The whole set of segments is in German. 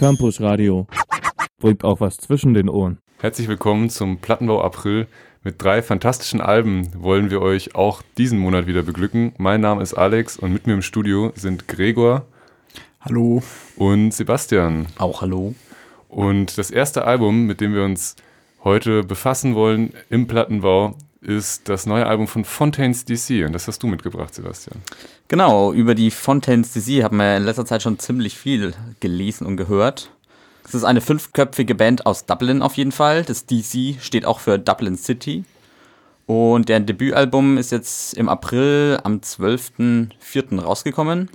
Campus Radio. Bringt auch was zwischen den Ohren. Herzlich willkommen zum Plattenbau April. Mit drei fantastischen Alben wollen wir euch auch diesen Monat wieder beglücken. Mein Name ist Alex und mit mir im Studio sind Gregor. Hallo. Und Sebastian. Auch hallo. Und das erste Album, mit dem wir uns heute befassen wollen im Plattenbau, ist das neue Album von Fontaines DC. Und das hast du mitgebracht, Sebastian. Genau, über die Fontaines DC haben wir in letzter Zeit schon ziemlich viel gelesen und gehört. Es ist eine fünfköpfige Band aus Dublin auf jeden Fall. Das DC steht auch für Dublin City. Und deren Debütalbum ist jetzt im April am 12.04. rausgekommen.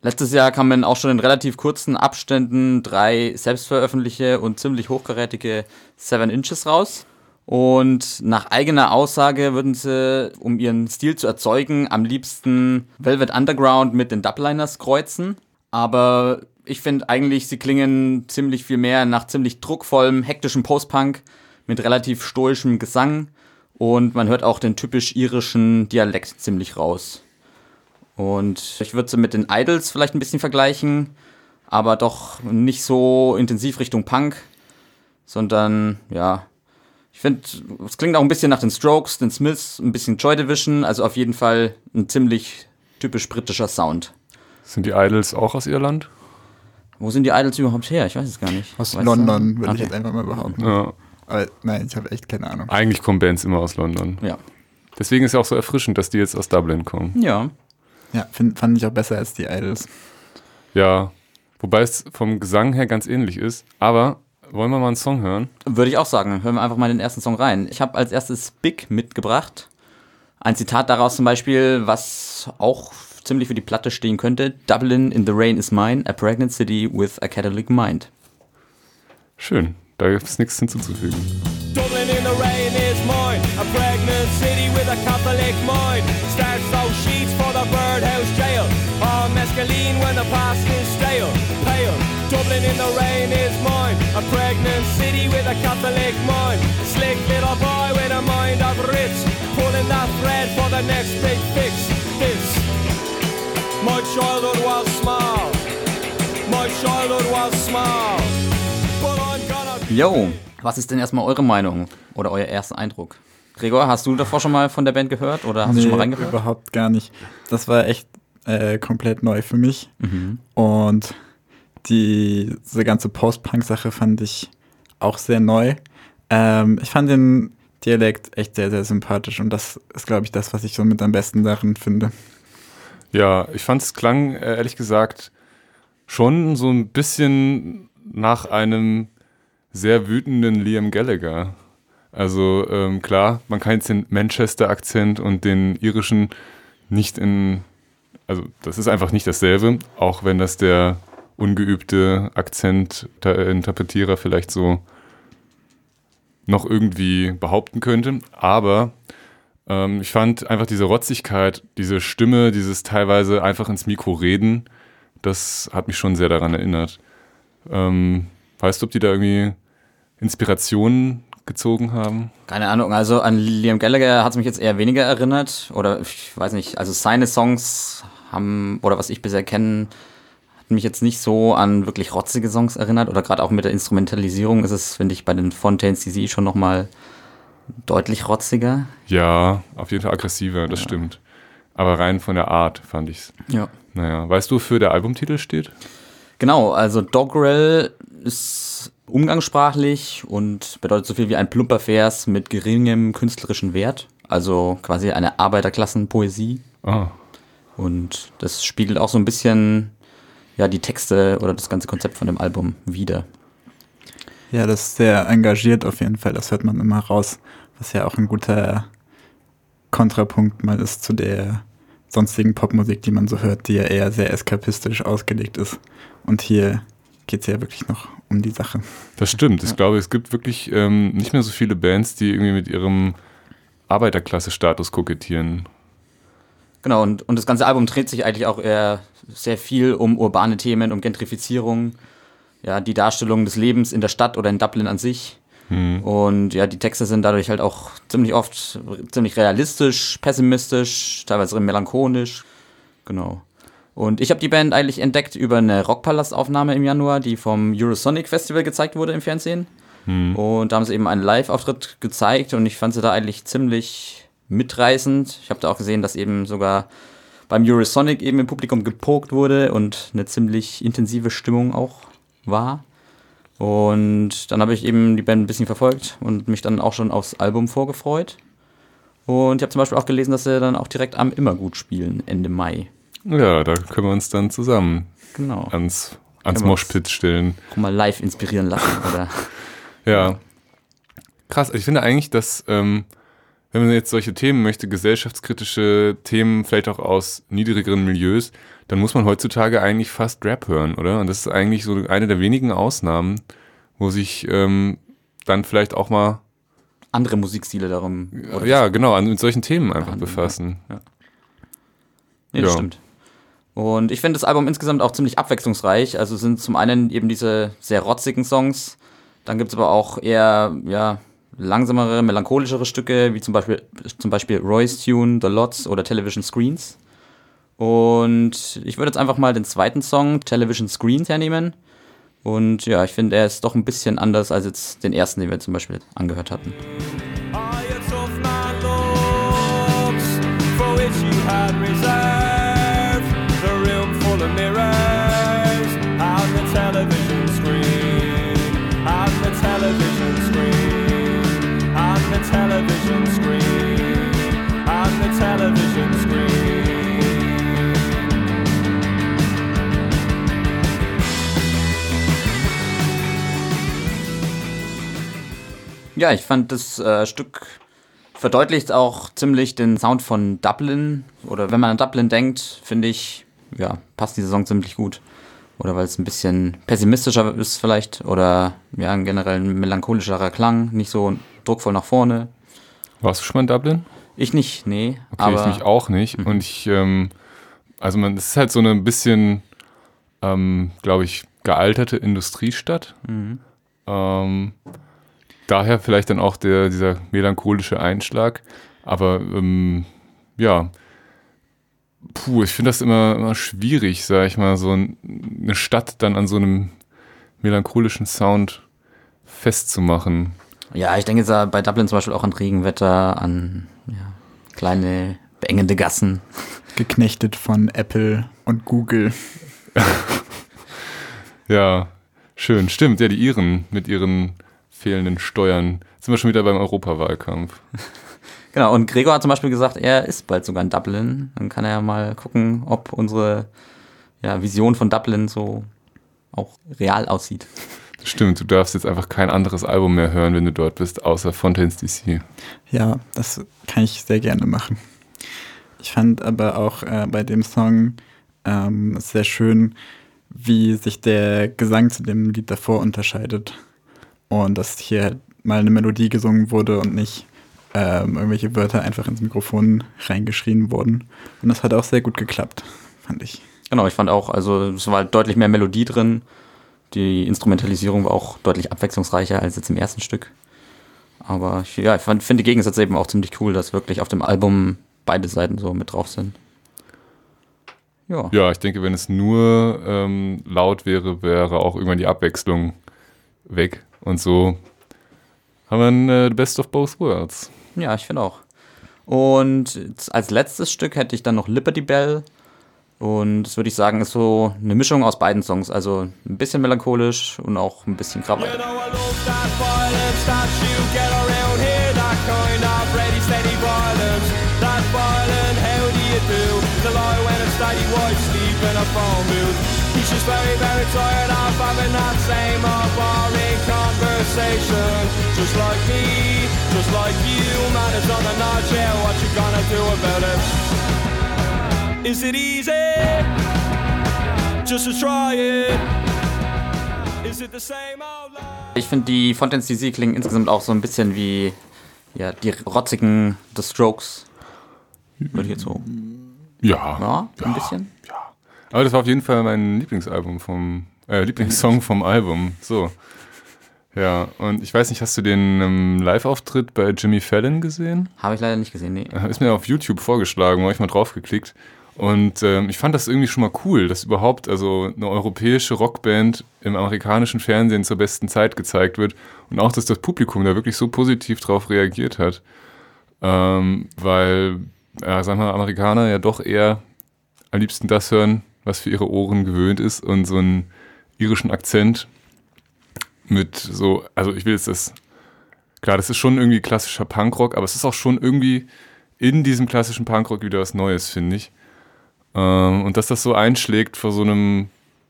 Letztes Jahr kamen auch schon in relativ kurzen Abständen drei selbstveröffentlichte und ziemlich hochkarätige Seven Inches raus. Und nach eigener Aussage würden sie, um ihren Stil zu erzeugen, am liebsten Velvet Underground mit den Dubliners kreuzen. Aber ich finde eigentlich, sie klingen ziemlich viel mehr nach ziemlich druckvollem, hektischem Postpunk mit relativ stoischem Gesang. Und man hört auch den typisch irischen Dialekt ziemlich raus. Und ich würde sie mit den Idols vielleicht ein bisschen vergleichen, aber doch nicht so intensiv Richtung Punk, sondern ja, ich finde, es klingt auch ein bisschen nach den Strokes, den Smiths, ein bisschen Joy Division, also auf jeden Fall ein ziemlich typisch britischer Sound. Sind die Idols auch aus Irland? Wo sind die Idols überhaupt her? Ich weiß es gar nicht. Aus weißt London, du? würde okay. ich jetzt einfach mal behaupten. Ja. Aber nein, ich habe echt keine Ahnung. Eigentlich kommen Bands immer aus London. Ja. Deswegen ist es auch so erfrischend, dass die jetzt aus Dublin kommen. Ja. Ja, find, fand ich auch besser als die Idols. Ja, wobei es vom Gesang her ganz ähnlich ist. Aber wollen wir mal einen Song hören? Würde ich auch sagen. Hören wir einfach mal den ersten Song rein. Ich habe als erstes Big mitgebracht. Ein Zitat daraus zum Beispiel, was auch ziemlich für die Platte stehen könnte. Dublin in the rain is mine, a pregnant city with a Catholic mind. Schön, da gibt es nichts hinzuzufügen. Dublin in the rain is mine, a pregnant city with a Catholic mind. Starts those sheets for the birdhouse jail. All mescaline when the past is stale. Pale. Dublin in the rain is mine, a pregnant city with a Catholic mind. Slick little boy with a mind of rich, pulling that thread for the next big fix. This. My childhood was small. My childhood was small. But I'm gonna Yo, was ist denn erstmal eure Meinung oder euer erster Eindruck? Gregor, hast du davor schon mal von der Band gehört oder hast du schon mal reingehört? überhaupt gar nicht. Das war echt äh, komplett neu für mich. Mhm. Und die, diese ganze Post-Punk-Sache fand ich auch sehr neu. Ähm, ich fand den Dialekt echt sehr, sehr sympathisch und das ist, glaube ich, das, was ich so mit am besten darin finde. Ja, ich fand es klang, äh, ehrlich gesagt, schon so ein bisschen nach einem sehr wütenden Liam Gallagher. Also ähm, klar, man kann jetzt den Manchester-Akzent und den irischen nicht in, also das ist einfach nicht dasselbe, auch wenn das der ungeübte Akzent-Interpretierer vielleicht so noch irgendwie behaupten könnte. Aber ähm, ich fand einfach diese Rotzigkeit, diese Stimme, dieses teilweise einfach ins Mikro reden, das hat mich schon sehr daran erinnert. Ähm, weißt du, ob die da irgendwie Inspirationen gezogen haben? Keine Ahnung, also an Liam Gallagher hat es mich jetzt eher weniger erinnert. Oder ich weiß nicht, also seine Songs haben, oder was ich bisher kenne, mich jetzt nicht so an wirklich rotzige Songs erinnert. Oder gerade auch mit der Instrumentalisierung ist es, finde ich, bei den Fontaines DC schon nochmal deutlich rotziger. Ja, auf jeden Fall aggressiver, das stimmt. Aber rein von der Art fand ich's. Ja. Naja, weißt du, wofür der Albumtitel steht? Genau, also Dogrel ist umgangssprachlich und bedeutet so viel wie ein plumper Vers mit geringem künstlerischen Wert. Also quasi eine Arbeiterklassenpoesie. Ah, Und das spiegelt auch so ein bisschen ja, die Texte oder das ganze Konzept von dem Album wider. Ja, das ist sehr engagiert auf jeden Fall. Das hört man immer raus, was ja auch ein guter Kontrapunkt mal ist zu der sonstigen Popmusik, die man so hört, die ja eher sehr eskapistisch ausgelegt ist. Und hier geht es ja wirklich noch um die Sache. das stimmt. Ich glaube, es gibt wirklich ähm, nicht mehr so viele Bands, die irgendwie mit ihrem Arbeiterklasse-Status kokettieren. Genau, und, und das ganze Album dreht sich eigentlich auch eher sehr viel um urbane Themen, um Gentrifizierung, ja, die Darstellung des Lebens in der Stadt oder in Dublin an sich. Hm. Und ja, die Texte sind dadurch halt auch ziemlich oft ziemlich realistisch, pessimistisch, teilweise melancholisch. Genau. Und ich habe die Band eigentlich entdeckt über eine Rockpalast-Aufnahme im Januar, die vom Eurosonic Festival gezeigt wurde im Fernsehen. Und da haben sie eben einen Live-Auftritt gezeigt und ich fand sie da eigentlich ziemlich mitreißend. Ich habe da auch gesehen, dass eben sogar beim Eurosonic eben im Publikum gepokt wurde und eine ziemlich intensive Stimmung auch war. Und dann habe ich eben die Band ein bisschen verfolgt und mich dann auch schon aufs Album vorgefreut. Und ich habe zum Beispiel auch gelesen, dass sie dann auch direkt am Immergut spielen, Ende Mai. Ja, da können wir uns dann zusammen Genau. ans, ans Moshpit stellen. Mal live inspirieren lassen, oder? Ja. Krass, ich finde eigentlich, dass, ähm, wenn man jetzt solche Themen möchte, gesellschaftskritische Themen, vielleicht auch aus niedrigeren Milieus, dann muss man heutzutage eigentlich fast Rap hören, oder? Und das ist eigentlich so eine der wenigen Ausnahmen, wo sich ähm, dann vielleicht auch mal, Andere Musikstile darum. oder ja, genau, an, mit solchen Themen einfach befassen. Nee, das Ja. stimmt. Und ich finde das Album insgesamt auch ziemlich abwechslungsreich. Also sind zum einen eben diese sehr rotzigen Songs, dann gibt es aber auch eher ja, langsamere, melancholischere Stücke, wie zum Beispiel, zum Beispiel Roy's Tune, The Lots oder Television Screens. Und ich würde jetzt einfach mal den zweiten Song, Television Screens, hernehmen. Und ja, ich finde, er ist doch ein bisschen anders als jetzt den ersten, den wir zum Beispiel angehört hatten. Reserved television television screen and the television screen. Ja, ich fand das äh, Stück verdeutlicht auch ziemlich den Sound von Dublin. Oder wenn man an Dublin denkt, finde ich, ja, passt die Saison ziemlich gut. Oder weil es ein bisschen pessimistischer ist vielleicht. Oder ja, generell ein melancholischerer Klang, nicht so druckvoll nach vorne. Warst du schon mal in Dublin? Ich nicht, nee. Okay, ich mich auch nicht. Und ich, ähm, also man, es ist halt so eine bisschen, ähm, glaube ich, gealterte Industriestadt. Ähm, daher vielleicht dann auch der, dieser melancholische Einschlag. Aber ähm, ja, puh, ich finde das immer, immer schwierig, sag ich mal, so ein, eine Stadt dann an so einem melancholischen Sound festzumachen. Ja, ich denke jetzt bei Dublin zum Beispiel auch an Regenwetter, an ja, kleine beengende Gassen. Geknechtet von Apple und Google. Ja, schön. Stimmt, ja, die Iren mit ihren fehlenden Steuern. Jetzt sind wir schon wieder beim Europawahlkampf. Genau, und Gregor hat zum Beispiel gesagt, er ist bald sogar in Dublin. Dann kann er ja mal gucken, ob unsere ja, Vision von Dublin so auch real aussieht. Stimmt, du darfst jetzt einfach kein anderes Album mehr hören, wenn du dort bist, außer Fontaines DC. Ja, das kann ich sehr gerne machen. Ich fand aber auch äh, bei dem Song ähm, sehr schön, wie sich der Gesang zu dem Lied davor unterscheidet. Und dass hier halt mal eine Melodie gesungen wurde und nicht ähm, irgendwelche Wörter einfach ins Mikrofon reingeschrien wurden. Und das hat auch sehr gut geklappt, fand ich. Genau, ich fand auch, also es war halt deutlich mehr Melodie drin. Die Instrumentalisierung war auch deutlich abwechslungsreicher als jetzt im ersten Stück. Aber ich, ja, ich finde die Gegensätze eben auch ziemlich cool, dass wirklich auf dem Album beide Seiten so mit drauf sind. Ja. Ja, ich denke, wenn es nur ähm, laut wäre, wäre auch irgendwann die Abwechslung weg. Und so haben wir ein äh, Best of Both Worlds. Ja, ich finde auch. Und als letztes Stück hätte ich dann noch Liberty Bell. Und das würde ich sagen, ist so eine Mischung aus beiden Songs. Also ein bisschen melancholisch und auch ein bisschen. He's just like me, just like you, man, it's on the notch, yeah, what you gonna do about it? Is it easy? Just to try it. Is it the same old lie? Ich finde, die Fontaines DC klingen insgesamt auch so ein bisschen wie ja, die rotzigen The Strokes. Würde ich jetzt so. Ja. Ja, ein bisschen. Aber das war auf jeden Fall mein Lieblingsalbum vom, äh, Lieblingssong vom Album. So. Ja, und ich weiß nicht, hast du den ähm, Live-Auftritt bei Jimmy Fallon gesehen? Habe ich leider nicht gesehen, nee. Ist mir auf YouTube vorgeschlagen, habe ich mal draufgeklickt. Und ähm, ich fand das irgendwie schon mal cool, dass überhaupt also eine europäische Rockband im amerikanischen Fernsehen zur besten Zeit gezeigt wird und auch, dass das Publikum da wirklich so positiv drauf reagiert hat. Ähm, weil, ja, sagen wir, Amerikaner ja doch eher am liebsten das hören, was für ihre Ohren gewöhnt ist und so einen irischen Akzent mit so, also ich will jetzt das, klar, das ist schon irgendwie klassischer Punkrock, aber es ist auch schon irgendwie in diesem klassischen Punkrock wieder was Neues, finde ich. Ähm, und dass das so einschlägt vor so einem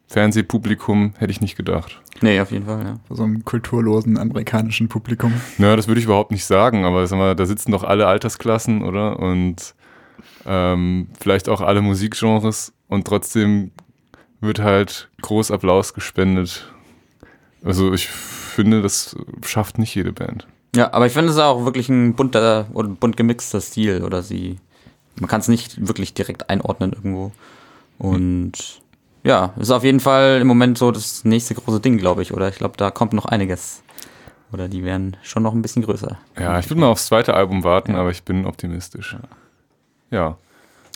Fernsehpublikum, hätte ich nicht gedacht. Nee, auf jeden Fall, ja. Vor so einem kulturlosen amerikanischen Publikum. Na, das würde ich überhaupt nicht sagen, aber sag mal, da sitzen doch alle Altersklassen, oder? Und ähm, vielleicht auch alle Musikgenres und trotzdem wird halt groß Applaus gespendet. Also ich finde, das schafft nicht jede Band. Ja, aber ich finde es ist auch wirklich ein bunter oder bunt gemixter Stil oder sie. Man kann es nicht wirklich direkt einordnen irgendwo. Und ja, ist auf jeden Fall im Moment so das nächste große Ding, glaube ich. Oder ich glaube, da kommt noch einiges. Oder die werden schon noch ein bisschen größer. Ja, ich würde mal aufs zweite Album warten, aber ich bin optimistisch. Ja.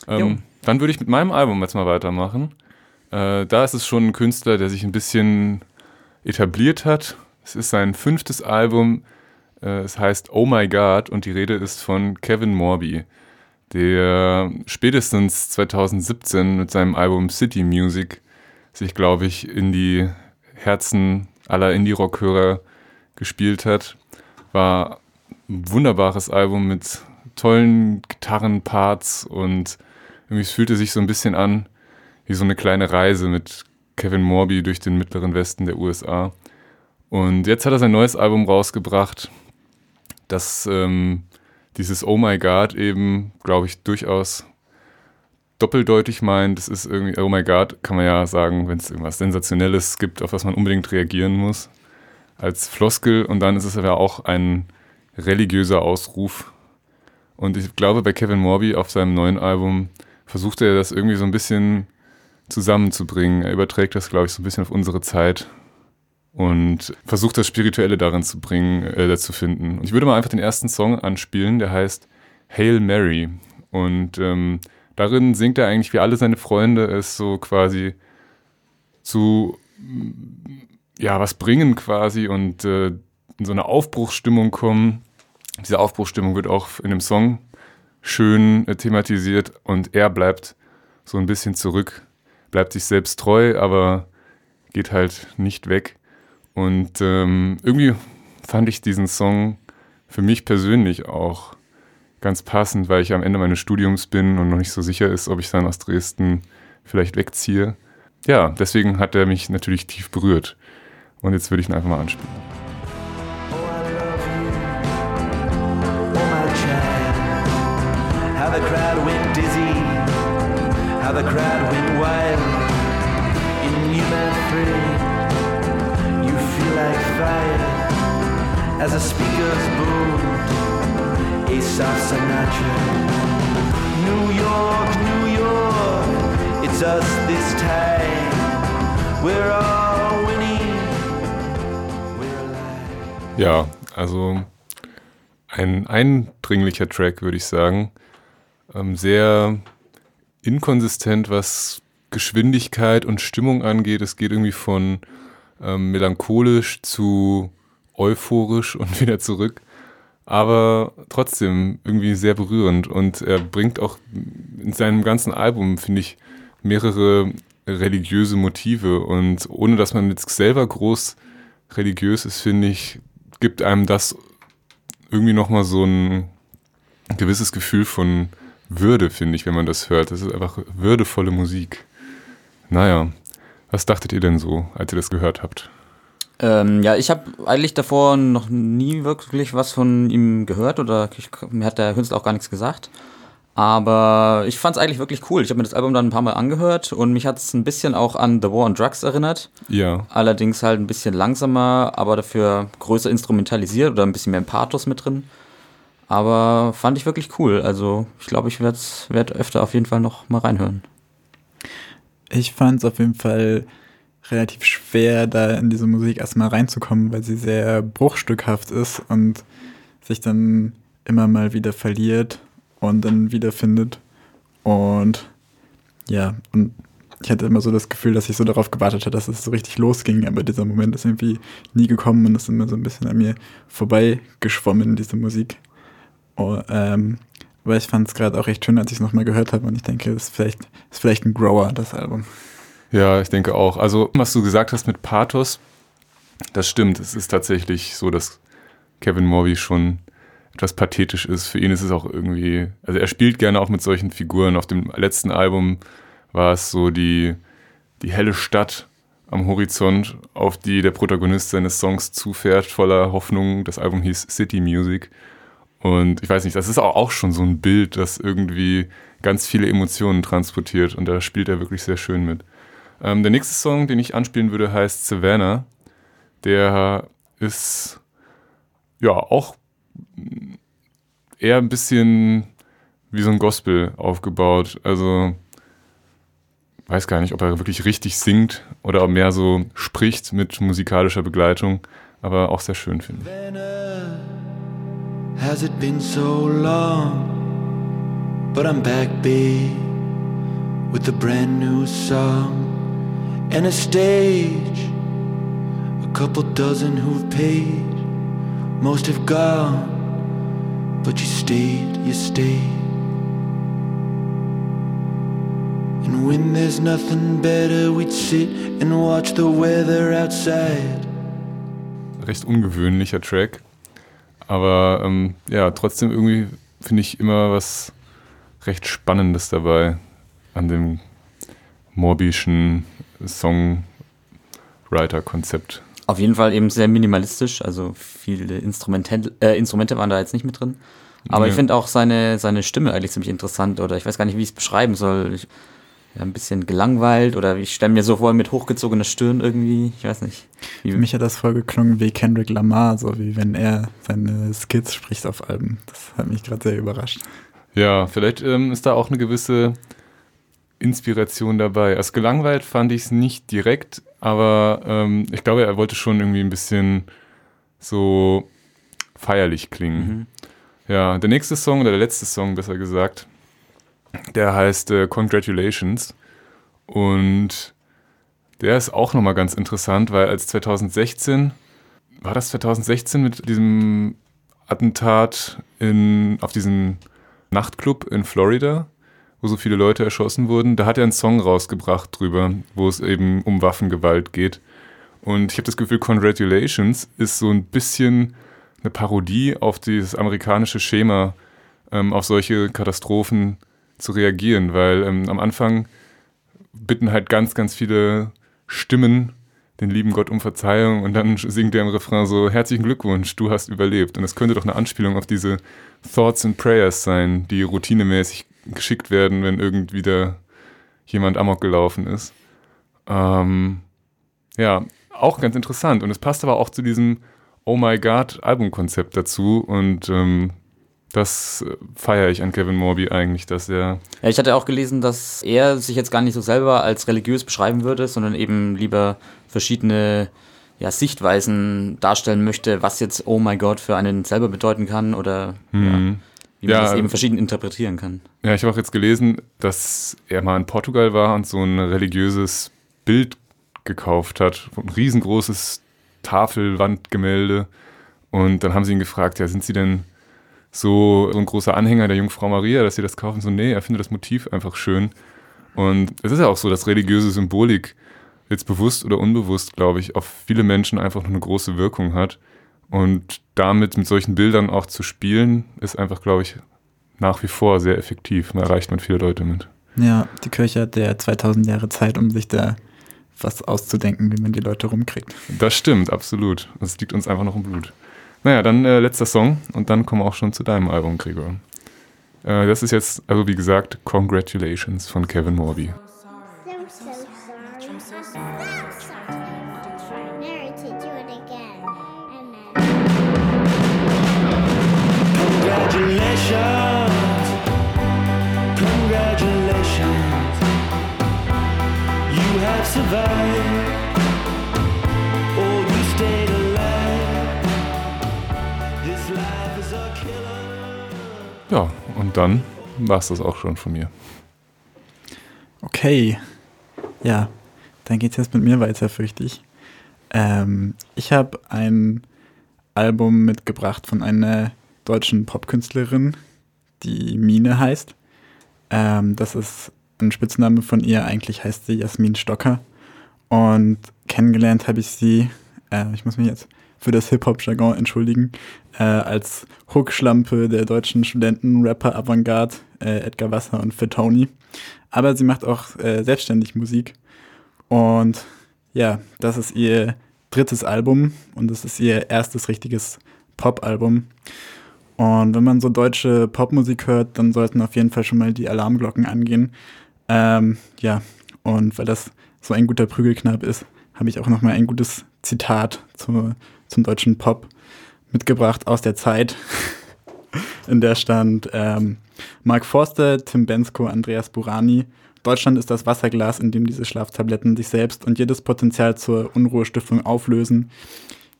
Ähm, dann würde ich mit meinem Album jetzt mal weitermachen. Äh, da ist es schon ein Künstler, der sich ein bisschen etabliert hat. Es ist sein fünftes Album. Äh, es heißt Oh My God und die Rede ist von Kevin Morby, der spätestens 2017 mit seinem Album City Music sich, glaube ich, in die Herzen aller Indie-Rock-Hörer gespielt hat. War ein wunderbares Album mit tollen Gitarrenparts und irgendwie fühlte sich so ein bisschen an wie so eine kleine Reise mit Kevin Morby durch den mittleren Westen der USA. Und jetzt hat er sein neues Album rausgebracht, das ähm, dieses Oh My God eben, glaube ich, durchaus doppeldeutig meint. Das ist irgendwie, Oh My God, kann man ja sagen, wenn es irgendwas Sensationelles gibt, auf was man unbedingt reagieren muss, als Floskel. Und dann ist es aber auch ein religiöser Ausruf. Und ich glaube, bei Kevin Morby auf seinem neuen Album versucht er das irgendwie so ein bisschen zusammenzubringen. Er überträgt das, glaube ich, so ein bisschen auf unsere Zeit und versucht das Spirituelle darin zu bringen, äh, zu finden. Und ich würde mal einfach den ersten Song anspielen, der heißt Hail Mary. Und ähm, darin singt er eigentlich, wie alle seine Freunde es so quasi zu ja, was bringen quasi und äh, in so eine Aufbruchsstimmung kommen. Diese Aufbruchsstimmung wird auch in dem Song schön äh, thematisiert und er bleibt so ein bisschen zurück, bleibt sich selbst treu, aber geht halt nicht weg. Und ähm, irgendwie fand ich diesen Song für mich persönlich auch ganz passend, weil ich am Ende meines Studiums bin und noch nicht so sicher ist, ob ich dann aus Dresden vielleicht wegziehe. Ja, deswegen hat er mich natürlich tief berührt. Und jetzt würde ich ihn einfach mal anspielen. Oh, I love you, oh my child. How the crowd went dizzy, how the crowd went wild. As the speakers boomed, a soft Sinatra. New York, New York, it's us this time. We're all winning, we're alive. Ja, also ein eindringlicher Track, würde ich sagen. Ähm, sehr inkonsistent, was Geschwindigkeit und Stimmung angeht. Es geht irgendwie von ähm, melancholisch zu euphorisch und wieder zurück. Aber trotzdem irgendwie sehr berührend. Und er bringt auch in seinem ganzen Album, finde ich, mehrere religiöse Motive. Und ohne dass man jetzt selber groß religiös ist, finde ich, gibt einem das irgendwie nochmal so ein gewisses Gefühl von Würde, finde ich, wenn man das hört. Das ist einfach würdevolle Musik. Naja, was dachtet ihr denn so, als ihr das gehört habt? Ähm, ja, ich habe eigentlich davor noch nie wirklich was von ihm gehört oder ich, mir hat der Künstler auch gar nichts gesagt. Aber ich fand es eigentlich wirklich cool. Ich habe mir das Album dann ein paar Mal angehört und mich hat es ein bisschen auch an The War on Drugs erinnert. Ja, Allerdings halt ein bisschen langsamer, aber dafür größer instrumentalisiert oder ein bisschen mehr Pathos mit drin. Aber fand ich wirklich cool. Also ich glaube, ich werde werd öfter auf jeden Fall noch mal reinhören. Ich fand es auf jeden Fall relativ schwer, da in diese Musik erstmal reinzukommen, weil sie sehr bruchstückhaft ist und sich dann immer mal wieder verliert und dann wiederfindet. Und Ja, und ich hatte immer so das Gefühl, dass ich so darauf gewartet habe, dass es so richtig losging, aber dieser Moment ist irgendwie nie gekommen und ist immer so ein bisschen an mir vorbeigeschwommen, diese Musik. Oh, ähm, aber ich fand es gerade auch recht schön, als ich es nochmal gehört habe und ich denke, es ist vielleicht, ist vielleicht ein Grower, das Album. Ja, ich denke auch. Also, was du gesagt hast mit Pathos, das stimmt. Es ist tatsächlich so, dass Kevin Morby schon etwas pathetisch ist. Für ihn ist es auch irgendwie, also er spielt gerne auch mit solchen Figuren. Auf dem letzten Album war es so die, die helle Stadt am Horizont, auf die der Protagonist seines Songs zufährt, voller Hoffnung. Das Album hieß City Music. Und ich weiß nicht, das ist auch schon so ein Bild, das irgendwie ganz viele Emotionen transportiert. Und da spielt er wirklich sehr schön mit. Ähm, der nächste Song, den ich anspielen würde, heißt Savannah. Der ist ja auch eher ein bisschen wie so ein Gospel aufgebaut. Also weiß gar nicht, ob er wirklich richtig singt oder mehr so spricht mit musikalischer Begleitung, aber auch sehr schön finde ich. Has it been so long? But I'm back, babe, with a brand new song and a stage. A couple dozen who've paid, most have gone, but you stayed, you stayed. And when there's nothing better, we'd sit and watch the weather outside. recht ungewöhnlicher Track. Aber ähm, ja, trotzdem irgendwie finde ich immer was recht Spannendes dabei an dem morbischen Songwriter-Konzept. Auf jeden Fall eben sehr minimalistisch, also viele Instrumente, äh, Instrumente waren da jetzt nicht mit drin. Aber Nee. ich finde auch seine, seine Stimme eigentlich ziemlich interessant oder ich weiß gar nicht, wie ich es beschreiben soll. Ich, ja, ein bisschen gelangweilt oder ich stelle mir so vor mit hochgezogener Stirn irgendwie, ich weiß nicht. Wie, Für mich hat das voll geklungen wie Kendrick Lamar, so wie wenn er seine Skits spricht auf Alben. Das hat mich gerade sehr überrascht. Ja, vielleicht ähm, ist da auch eine gewisse Inspiration dabei. Als gelangweilt fand ich es nicht direkt, aber ähm, ich glaube, er wollte schon irgendwie ein bisschen so feierlich klingen. Mhm. Ja, der nächste Song, oder der letzte Song besser gesagt, der heißt äh, Congratulations. Und der ist auch nochmal ganz interessant, weil als 2016, war das 2016 mit diesem Attentat in, auf diesen Nachtclub in Florida, wo so viele Leute erschossen wurden, da hat er einen Song rausgebracht drüber, wo es eben um Waffengewalt geht. Und ich habe das Gefühl, Congratulations ist so ein bisschen eine Parodie auf dieses amerikanische Schema, ähm, auf solche Katastrophen zu reagieren, weil ähm, am Anfang bitten halt ganz, ganz viele Stimmen den lieben Gott um Verzeihung und dann singt er im Refrain so, herzlichen Glückwunsch, du hast überlebt. Und das könnte doch eine Anspielung auf diese Thoughts and Prayers sein, die routinemäßig geschickt werden, wenn irgendwie da jemand amok gelaufen ist. Ähm, ja, auch ganz interessant. Und es passt aber auch zu diesem Oh my God Albumkonzept dazu und ähm, das äh, feiere ich an Kevin Morby eigentlich, dass er Ja, ich hatte auch gelesen, dass er sich jetzt gar nicht so selber als religiös beschreiben würde, sondern eben lieber verschiedene ja, Sichtweisen darstellen möchte, was jetzt Oh my God für einen selber bedeuten kann oder ja, wie man Ja, das eben verschieden interpretieren kann. Ja, ich habe auch jetzt gelesen, dass er mal in Portugal war und so ein religiöses Bild gekauft hat. Ein riesengroßes Tafelwandgemälde. Und dann haben sie ihn gefragt, ja, sind Sie denn so, so ein großer Anhänger der Jungfrau Maria, dass Sie das kaufen? So, nee, er findet das Motiv einfach schön. Und es ist ja auch so, dass religiöse Symbolik jetzt bewusst oder unbewusst, glaube ich, auf viele Menschen einfach noch eine große Wirkung hat. Und damit mit solchen Bildern auch zu spielen, ist einfach, glaube ich, nach wie vor sehr effektiv. Da erreicht man viele Leute mit. Ja, die Kirche hat ja 2000 Jahre Zeit, um sich da was auszudenken, wie man die Leute rumkriegt. Das stimmt, absolut. Das liegt uns einfach noch im Blut. Naja, dann äh, letzter Song und dann kommen wir auch schon zu deinem Album, Gregor. Äh, das ist jetzt, also wie gesagt, Congratulations von Kevin Morby. Ja, und dann war es das auch schon von mir. Okay. Ja, dann geht's jetzt mit mir weiter, fürchte ich. Ähm, ich habe ein Album mitgebracht von einer deutschen Popkünstlerin, die Mine heißt. Ähm, das ist ein Spitzname von ihr. Eigentlich heißt sie Jasmin Stocker. Und kennengelernt habe ich sie, äh, ich muss mich jetzt für das Hip-Hop-Jargon entschuldigen, äh, als Hookschlampe der deutschen Studenten, Rapper, Avantgarde, äh, Edgar Wasser und Fatoni. Aber sie macht auch äh, selbstständig Musik. Und ja, das ist ihr drittes Album und das ist ihr erstes richtiges Pop-Album. Und wenn man so deutsche Popmusik hört, dann sollten auf jeden Fall schon mal die Alarmglocken angehen. Ähm, ja, und weil das so ein guter Prügelknapp ist, habe ich auch noch mal ein gutes Zitat zu, zum deutschen Pop mitgebracht aus der Zeit, in der stand ähm, Mark Forster, Tim Bensko, Andreas Burani. Deutschland ist das Wasserglas, in dem diese Schlaftabletten sich selbst und jedes Potenzial zur Unruhestiftung auflösen.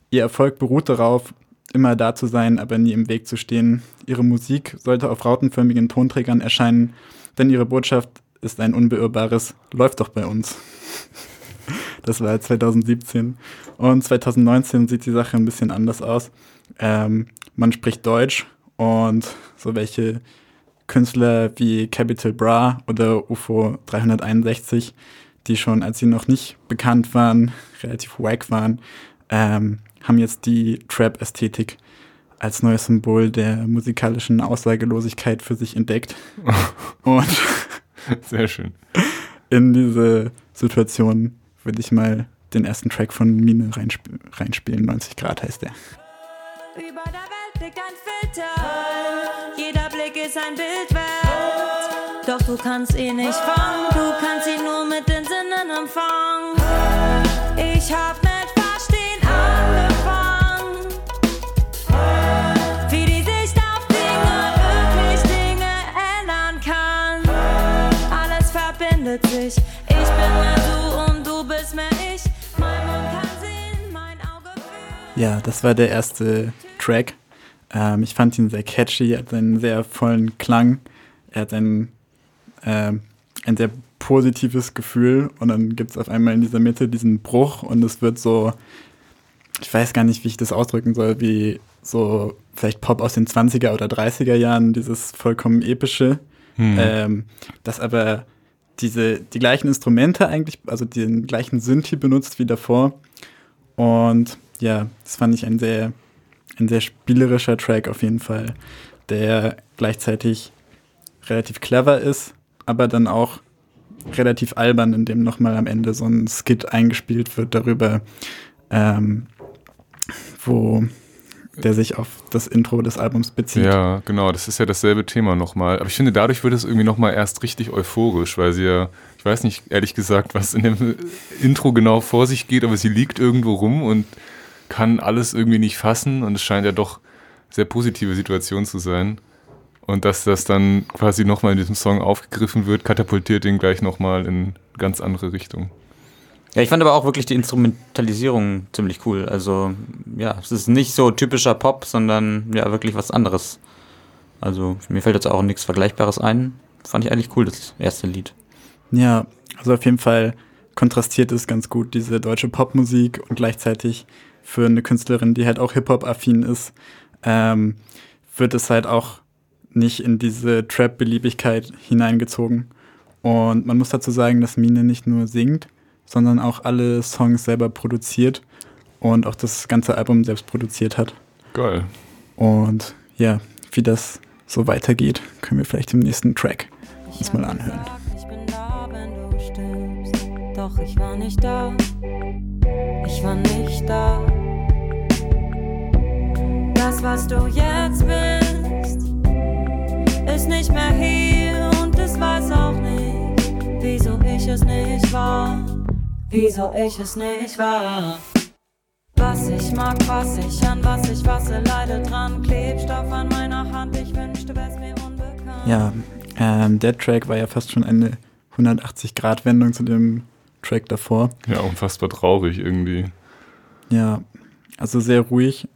Ihr Erfolg beruht darauf, immer da zu sein, aber nie im Weg zu stehen. Ihre Musik sollte auf rautenförmigen Tonträgern erscheinen, denn ihre Botschaft ist ein unbeirrbares Läuft doch bei uns. Das war 2017. Und 2019 sieht die Sache ein bisschen anders aus. Ähm, man spricht Deutsch und so welche Künstler wie Capital Bra oder UFO 361, die schon als sie noch nicht bekannt waren, relativ wack waren, ähm, haben jetzt die Trap-Ästhetik als neues Symbol der musikalischen Aussagelosigkeit für sich entdeckt. Und Sehr schön. in diese Situation würde ich mal den ersten Track von Mine reinsp reinspielen. 90 Grad heißt der. Über der Welt liegt ein Filter. Jeder Blick ist ein Bild wert. Doch du kannst ihn nicht fangen. Du kannst ihn nur mit den Sinnen empfangen. Ich hab Ja, das war der erste Track. Ähm, ich fand ihn sehr catchy, er hat einen sehr vollen Klang. Er hat ein, ähm, ein sehr positives Gefühl und dann gibt es auf einmal in dieser Mitte diesen Bruch und es wird so, ich weiß gar nicht, wie ich das ausdrücken soll, wie so vielleicht Pop aus den 20er oder 30er Jahren, dieses vollkommen epische, ähm, das aber diese, die gleichen Instrumente eigentlich, also den gleichen Synthi benutzt wie davor. Und ja, das fand ich ein sehr, ein sehr spielerischer Track auf jeden Fall, der gleichzeitig relativ clever ist, aber dann auch relativ albern, indem nochmal am Ende so ein Skit eingespielt wird darüber, ähm, wo der sich auf das Intro des Albums bezieht. Ja, genau, das ist ja dasselbe Thema nochmal. Aber ich finde, dadurch wird es irgendwie nochmal erst richtig euphorisch, weil sie ja, ich weiß nicht ehrlich gesagt, was in dem Intro genau vor sich geht, aber sie liegt irgendwo rum und kann alles irgendwie nicht fassen und es scheint ja doch sehr positive Situation zu sein. Und dass das dann quasi nochmal in diesem Song aufgegriffen wird, katapultiert ihn gleich nochmal in ganz andere Richtung. Ja, ich fand aber auch wirklich die Instrumentalisierung ziemlich cool. Also, ja, es ist nicht so typischer Pop, sondern ja, wirklich was anderes. Also, mir fällt jetzt auch nichts Vergleichbares ein. Fand ich eigentlich cool, das erste Lied. Ja, also auf jeden Fall kontrastiert es ganz gut, diese deutsche Popmusik und gleichzeitig für eine Künstlerin, die halt auch Hip-Hop-affin ist, ähm, wird es halt auch nicht in diese Trap-Beliebigkeit hineingezogen. Und man muss dazu sagen, dass Mine nicht nur singt, sondern auch alle Songs selber produziert und auch das ganze Album selbst produziert hat. Geil. Und ja, wie das so weitergeht, können wir vielleicht im nächsten Track uns mal anhören. Doch ich war nicht da. Ich war nicht da. Das, was du jetzt bist, ist nicht mehr hier und es weiß auch nicht, wieso ich es nicht war. Wieso ich es nicht war. Was ich mag, was ich an, was ich wasse, leide dran. Klebstoff an meiner Hand, ich wünschte, wär's mir unbekannt. Ja, ähm, der Track war ja fast schon eine 180-Grad-Wendung zu dem Track davor. Ja, unfassbar traurig irgendwie. Ja, also sehr ruhig,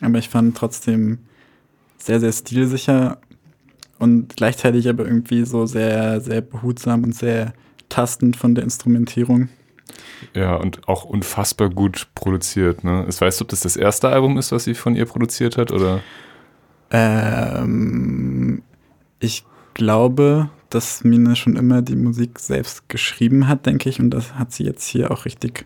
aber ich fand trotzdem sehr, sehr stilsicher und gleichzeitig aber irgendwie so sehr, sehr behutsam und sehr abtastend von der Instrumentierung. Ja, und auch unfassbar gut produziert. Ne? Ich weiß, ob das das erste Album ist, was sie von ihr produziert hat, oder? Ähm, ich glaube, dass Mine schon immer die Musik selbst geschrieben hat, denke ich, und das hat sie jetzt hier auch richtig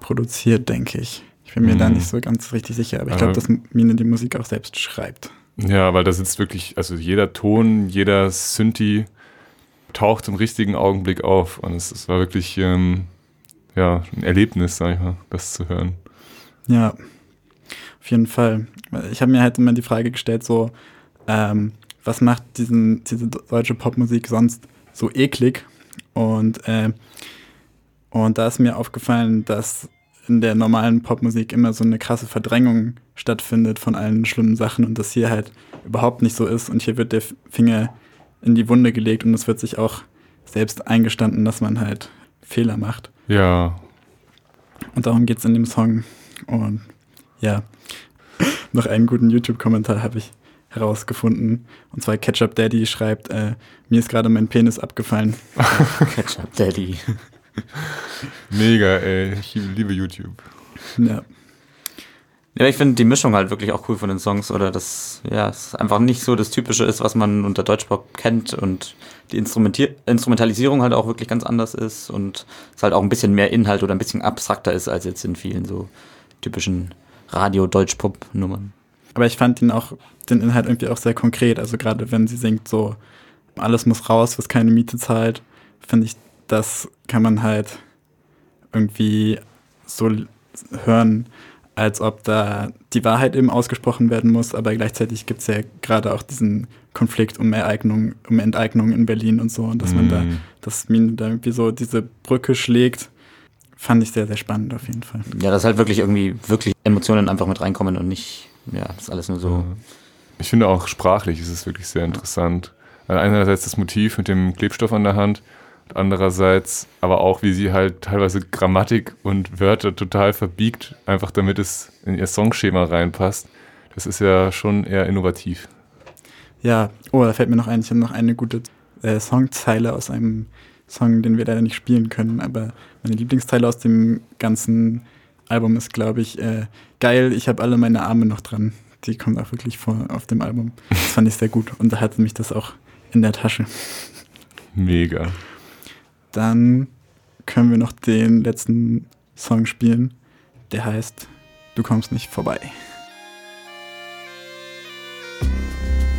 produziert, denke ich. Ich bin mir da Mhm. nicht so ganz richtig sicher, aber ich glaube, dass Mine die Musik auch selbst schreibt. Ja, weil da sitzt wirklich, also jeder Ton, jeder Synthi taucht im richtigen Augenblick auf. Und es, es war wirklich ähm, ja, ein Erlebnis, sag ich mal, das zu hören. Ja, auf jeden Fall. Ich habe mir halt immer die Frage gestellt, so, ähm, was macht diesen, diese deutsche Popmusik sonst so eklig? Und, äh, und da ist mir aufgefallen, dass in der normalen Popmusik immer so eine krasse Verdrängung stattfindet von allen schlimmen Sachen und das hier halt überhaupt nicht so ist. Und hier wird der Finger in die Wunde gelegt und es wird sich auch selbst eingestanden, dass man halt Fehler macht. Ja, Und darum geht es in dem Song. Und ja, noch einen guten YouTube-Kommentar habe ich herausgefunden. Und zwar Ketchup Daddy schreibt, äh, mir ist gerade mein Penis abgefallen. Ketchup Daddy. mega, ey. Ich liebe YouTube. Ja, Ja, ich finde die Mischung halt wirklich auch cool von den Songs oder dass ja, es einfach nicht so das Typische ist, was man unter Deutschpop kennt und die Instrumentier Instrumentalisierung halt auch wirklich ganz anders ist und es halt auch ein bisschen mehr Inhalt oder ein bisschen abstrakter ist als jetzt in vielen so typischen Radio-Deutschpop-Nummern. Aber ich fand ihn auch, den Inhalt irgendwie auch sehr konkret. Also gerade wenn sie singt so, alles muss raus, was keine Miete zahlt, finde ich, das kann man halt irgendwie so hören, als ob da die Wahrheit eben ausgesprochen werden muss, aber gleichzeitig gibt es ja gerade auch diesen Konflikt um Ereignung, um Enteignung in Berlin und so, und dass man da, Mm. dass Mine da irgendwie so diese Brücke schlägt, fand ich sehr, sehr spannend auf jeden Fall. Ja, dass halt wirklich irgendwie wirklich Emotionen einfach mit reinkommen und nicht, ja, das ist alles nur so. Ich finde auch sprachlich ist es wirklich sehr interessant. Also einerseits das Motiv mit dem Klebstoff an der Hand, andererseits aber auch, wie sie halt teilweise Grammatik und Wörter total verbiegt, einfach damit es in ihr Songschema reinpasst. Das ist ja schon eher innovativ. Ja, oh, da fällt mir noch ein, ich habe noch eine gute äh, Songzeile aus einem Song, den wir leider nicht spielen können, aber meine Lieblingsteile aus dem ganzen Album ist, glaube ich, äh, geil, ich habe alle meine Arme noch dran. Die kommt auch wirklich vor auf dem Album. Das fand ich sehr gut und da hatte mich das auch in der Tasche. Mega. Dann können wir noch den letzten Song spielen, der heißt Du kommst nicht vorbei.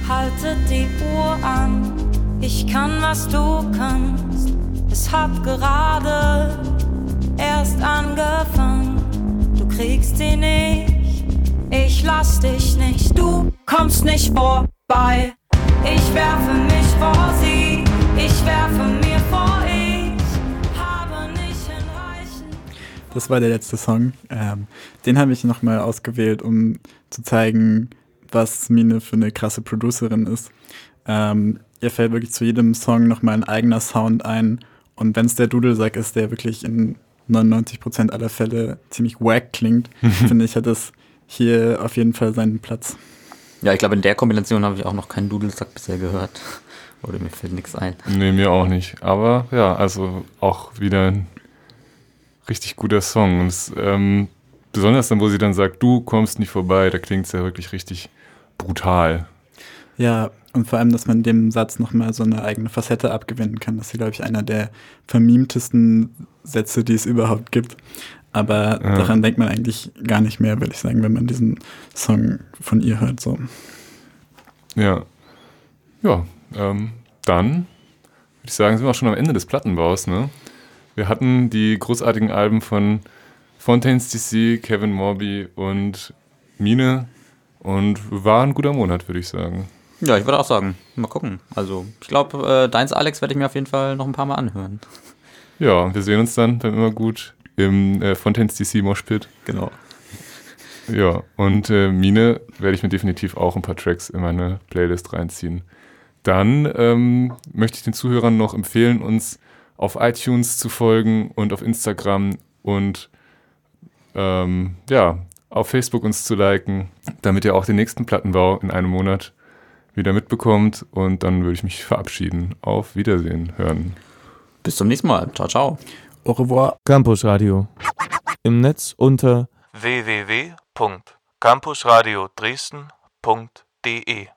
Halte die Uhr an, ich kann, was du kannst. Es hat gerade erst angefangen. Kriegst sie nicht, ich lass dich nicht. Du kommst nicht vorbei. Ich werfe mich vor sie, ich werfe mir vor, ich habe nicht hinreichend. Das war der letzte Song. Ähm, den habe ich nochmal ausgewählt, um zu zeigen, was Mine für eine krasse Producerin ist. Ähm, ihr fällt wirklich zu jedem Song nochmal ein eigener Sound ein. Und wenn es der Dudelsack ist, der wirklich in 99% aller Fälle ziemlich wack klingt, finde ich, hat das hier auf jeden Fall seinen Platz. Ja, ich glaube, in der Kombination habe ich auch noch keinen Dudelsack bisher gehört. Oder mir fällt nichts ein. Nee, mir auch nicht. Aber ja, also auch wieder ein richtig guter Song. Und es, ähm, besonders dann, wo sie dann sagt, du kommst nicht vorbei, da klingt es ja wirklich richtig brutal. Ja, und vor allem, dass man dem Satz nochmal so eine eigene Facette abgewinnen kann. Das ist, glaube ich, einer der vermemtesten Sätze, die es überhaupt gibt. Aber Ja. daran denkt man eigentlich gar nicht mehr, würde ich sagen, wenn man diesen Song von ihr hört. So. Ja. Ja, ähm, dann würde ich sagen, sind wir auch schon am Ende des Plattenbaus, ne? Wir hatten die großartigen Alben von Fontaines DC, Kevin Morby und Mine und war ein guter Monat, würde ich sagen. Ja, ich würde auch sagen, mal gucken. Also, ich glaube, äh, deins, Alex, werde ich mir auf jeden Fall noch ein paar Mal anhören. Ja, wir sehen uns dann beim immer gut im äh, Fontaines DC Moshpit. Genau. Ja, und äh, Mine werde ich mir definitiv auch ein paar Tracks in meine Playlist reinziehen. Dann ähm, möchte ich den Zuhörern noch empfehlen, uns auf iTunes zu folgen und auf Instagram und ähm, ja, auf Facebook uns zu liken, damit ihr auch den nächsten Plattenbau in einem Monat wieder mitbekommt. Und dann würde ich mich verabschieden. Auf Wiedersehen hören. Bis zum nächsten Mal. Ciao, ciao. Au revoir. Campus Radio. Im Netz unter www.campusradio Dresden.de